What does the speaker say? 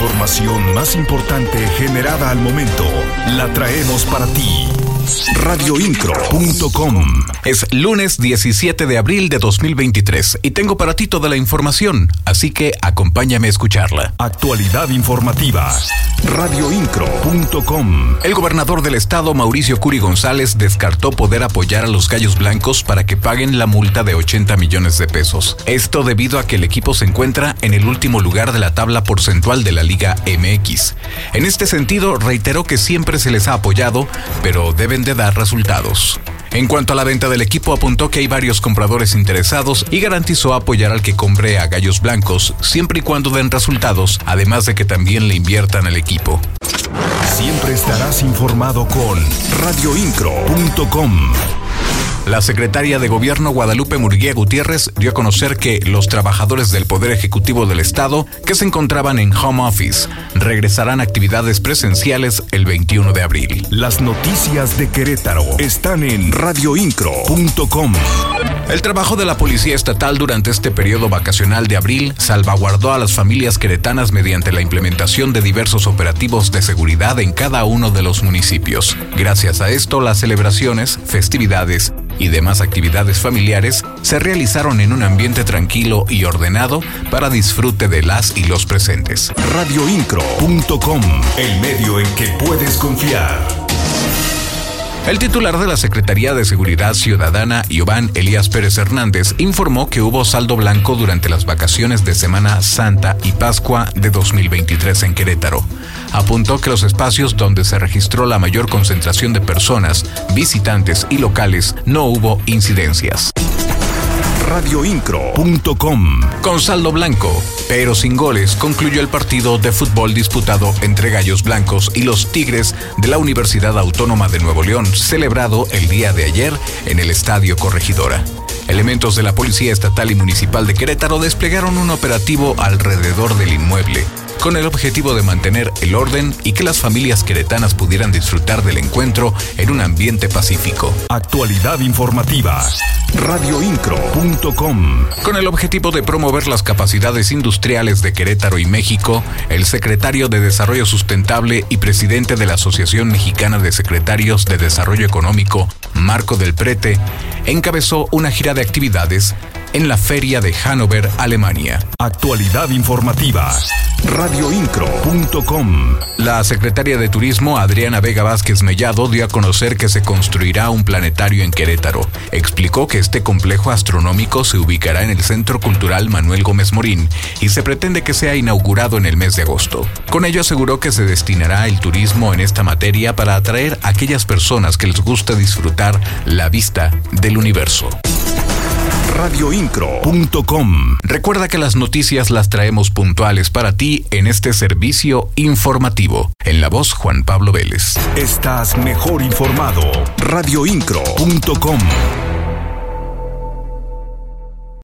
información más importante generada al momento la traemos para ti. Radioincro.com Es lunes 17 de abril de 2023 y tengo para ti toda la información, así que acompáñame a escucharla. Actualidad informativa. Radioincro.com El gobernador del estado, Mauricio Curi González, descartó poder apoyar a los gallos blancos para que paguen la multa de 80 millones de pesos. Esto debido a que el equipo se encuentra en el último lugar de la tabla porcentual de la Liga MX. En este sentido, reiteró que siempre se les ha apoyado, pero deben de dar resultados. En cuanto a la venta del equipo, apuntó que hay varios compradores interesados y garantizó apoyar al que compre a Gallos Blancos, siempre y cuando den resultados, además de que también le inviertan al equipo. Siempre estarás informado con radioincro.com. La secretaria de Gobierno Guadalupe Murguía Gutiérrez dio a conocer que los trabajadores del Poder Ejecutivo del Estado que se encontraban en home office regresarán a actividades presenciales el 21 de abril. Las noticias de Querétaro están en radioincro.com. El trabajo de la Policía Estatal durante este periodo vacacional de abril salvaguardó a las familias queretanas mediante la implementación de diversos operativos de seguridad en cada uno de los municipios. Gracias a esto, las celebraciones, festividades y demás actividades familiares se realizaron en un ambiente tranquilo y ordenado para disfrute de las y los presentes. Radioincro.com, el medio en que puedes confiar. El titular de la Secretaría de Seguridad Ciudadana, Iván Elías Pérez Hernández, informó que hubo saldo blanco durante las vacaciones de Semana Santa y Pascua de 2023 en Querétaro. Apuntó que los espacios donde se registró la mayor concentración de personas, visitantes y locales no hubo incidencias radioincro.com. Con saldo blanco, pero sin goles, concluyó el partido de fútbol disputado entre Gallos Blancos y los Tigres de la Universidad Autónoma de Nuevo León, celebrado el día de ayer en el Estadio Corregidora. Elementos de la Policía Estatal y Municipal de Querétaro desplegaron un operativo alrededor del inmueble, con el objetivo de mantener el orden y que las familias queretanas pudieran disfrutar del encuentro en un ambiente pacífico. Actualidad informativa. Radioincro.com. Con el objetivo de promover las capacidades industriales de Querétaro y México, el secretario de Desarrollo Sustentable y presidente de la Asociación Mexicana de Secretarios de Desarrollo Económico, Marco del Prete, encabezó una gira de actividades en la Feria de Hannover, Alemania. Actualidad informativa. Radioincro.com. La secretaria de Turismo, Adriana Vega Vázquez Mellado, dio a conocer que se construirá un planetario en Querétaro. Explicó que este complejo astronómico se ubicará en el Centro Cultural Manuel Gómez Morín y se pretende que sea inaugurado en el mes de agosto. Con ello aseguró que se destinará el turismo en esta materia para atraer a aquellas personas que les gusta disfrutar la vista del universo radioincro.com. Recuerda que las noticias las traemos puntuales para ti en este servicio informativo. En la voz Juan Pablo Vélez. Estás mejor informado. radioincro.com.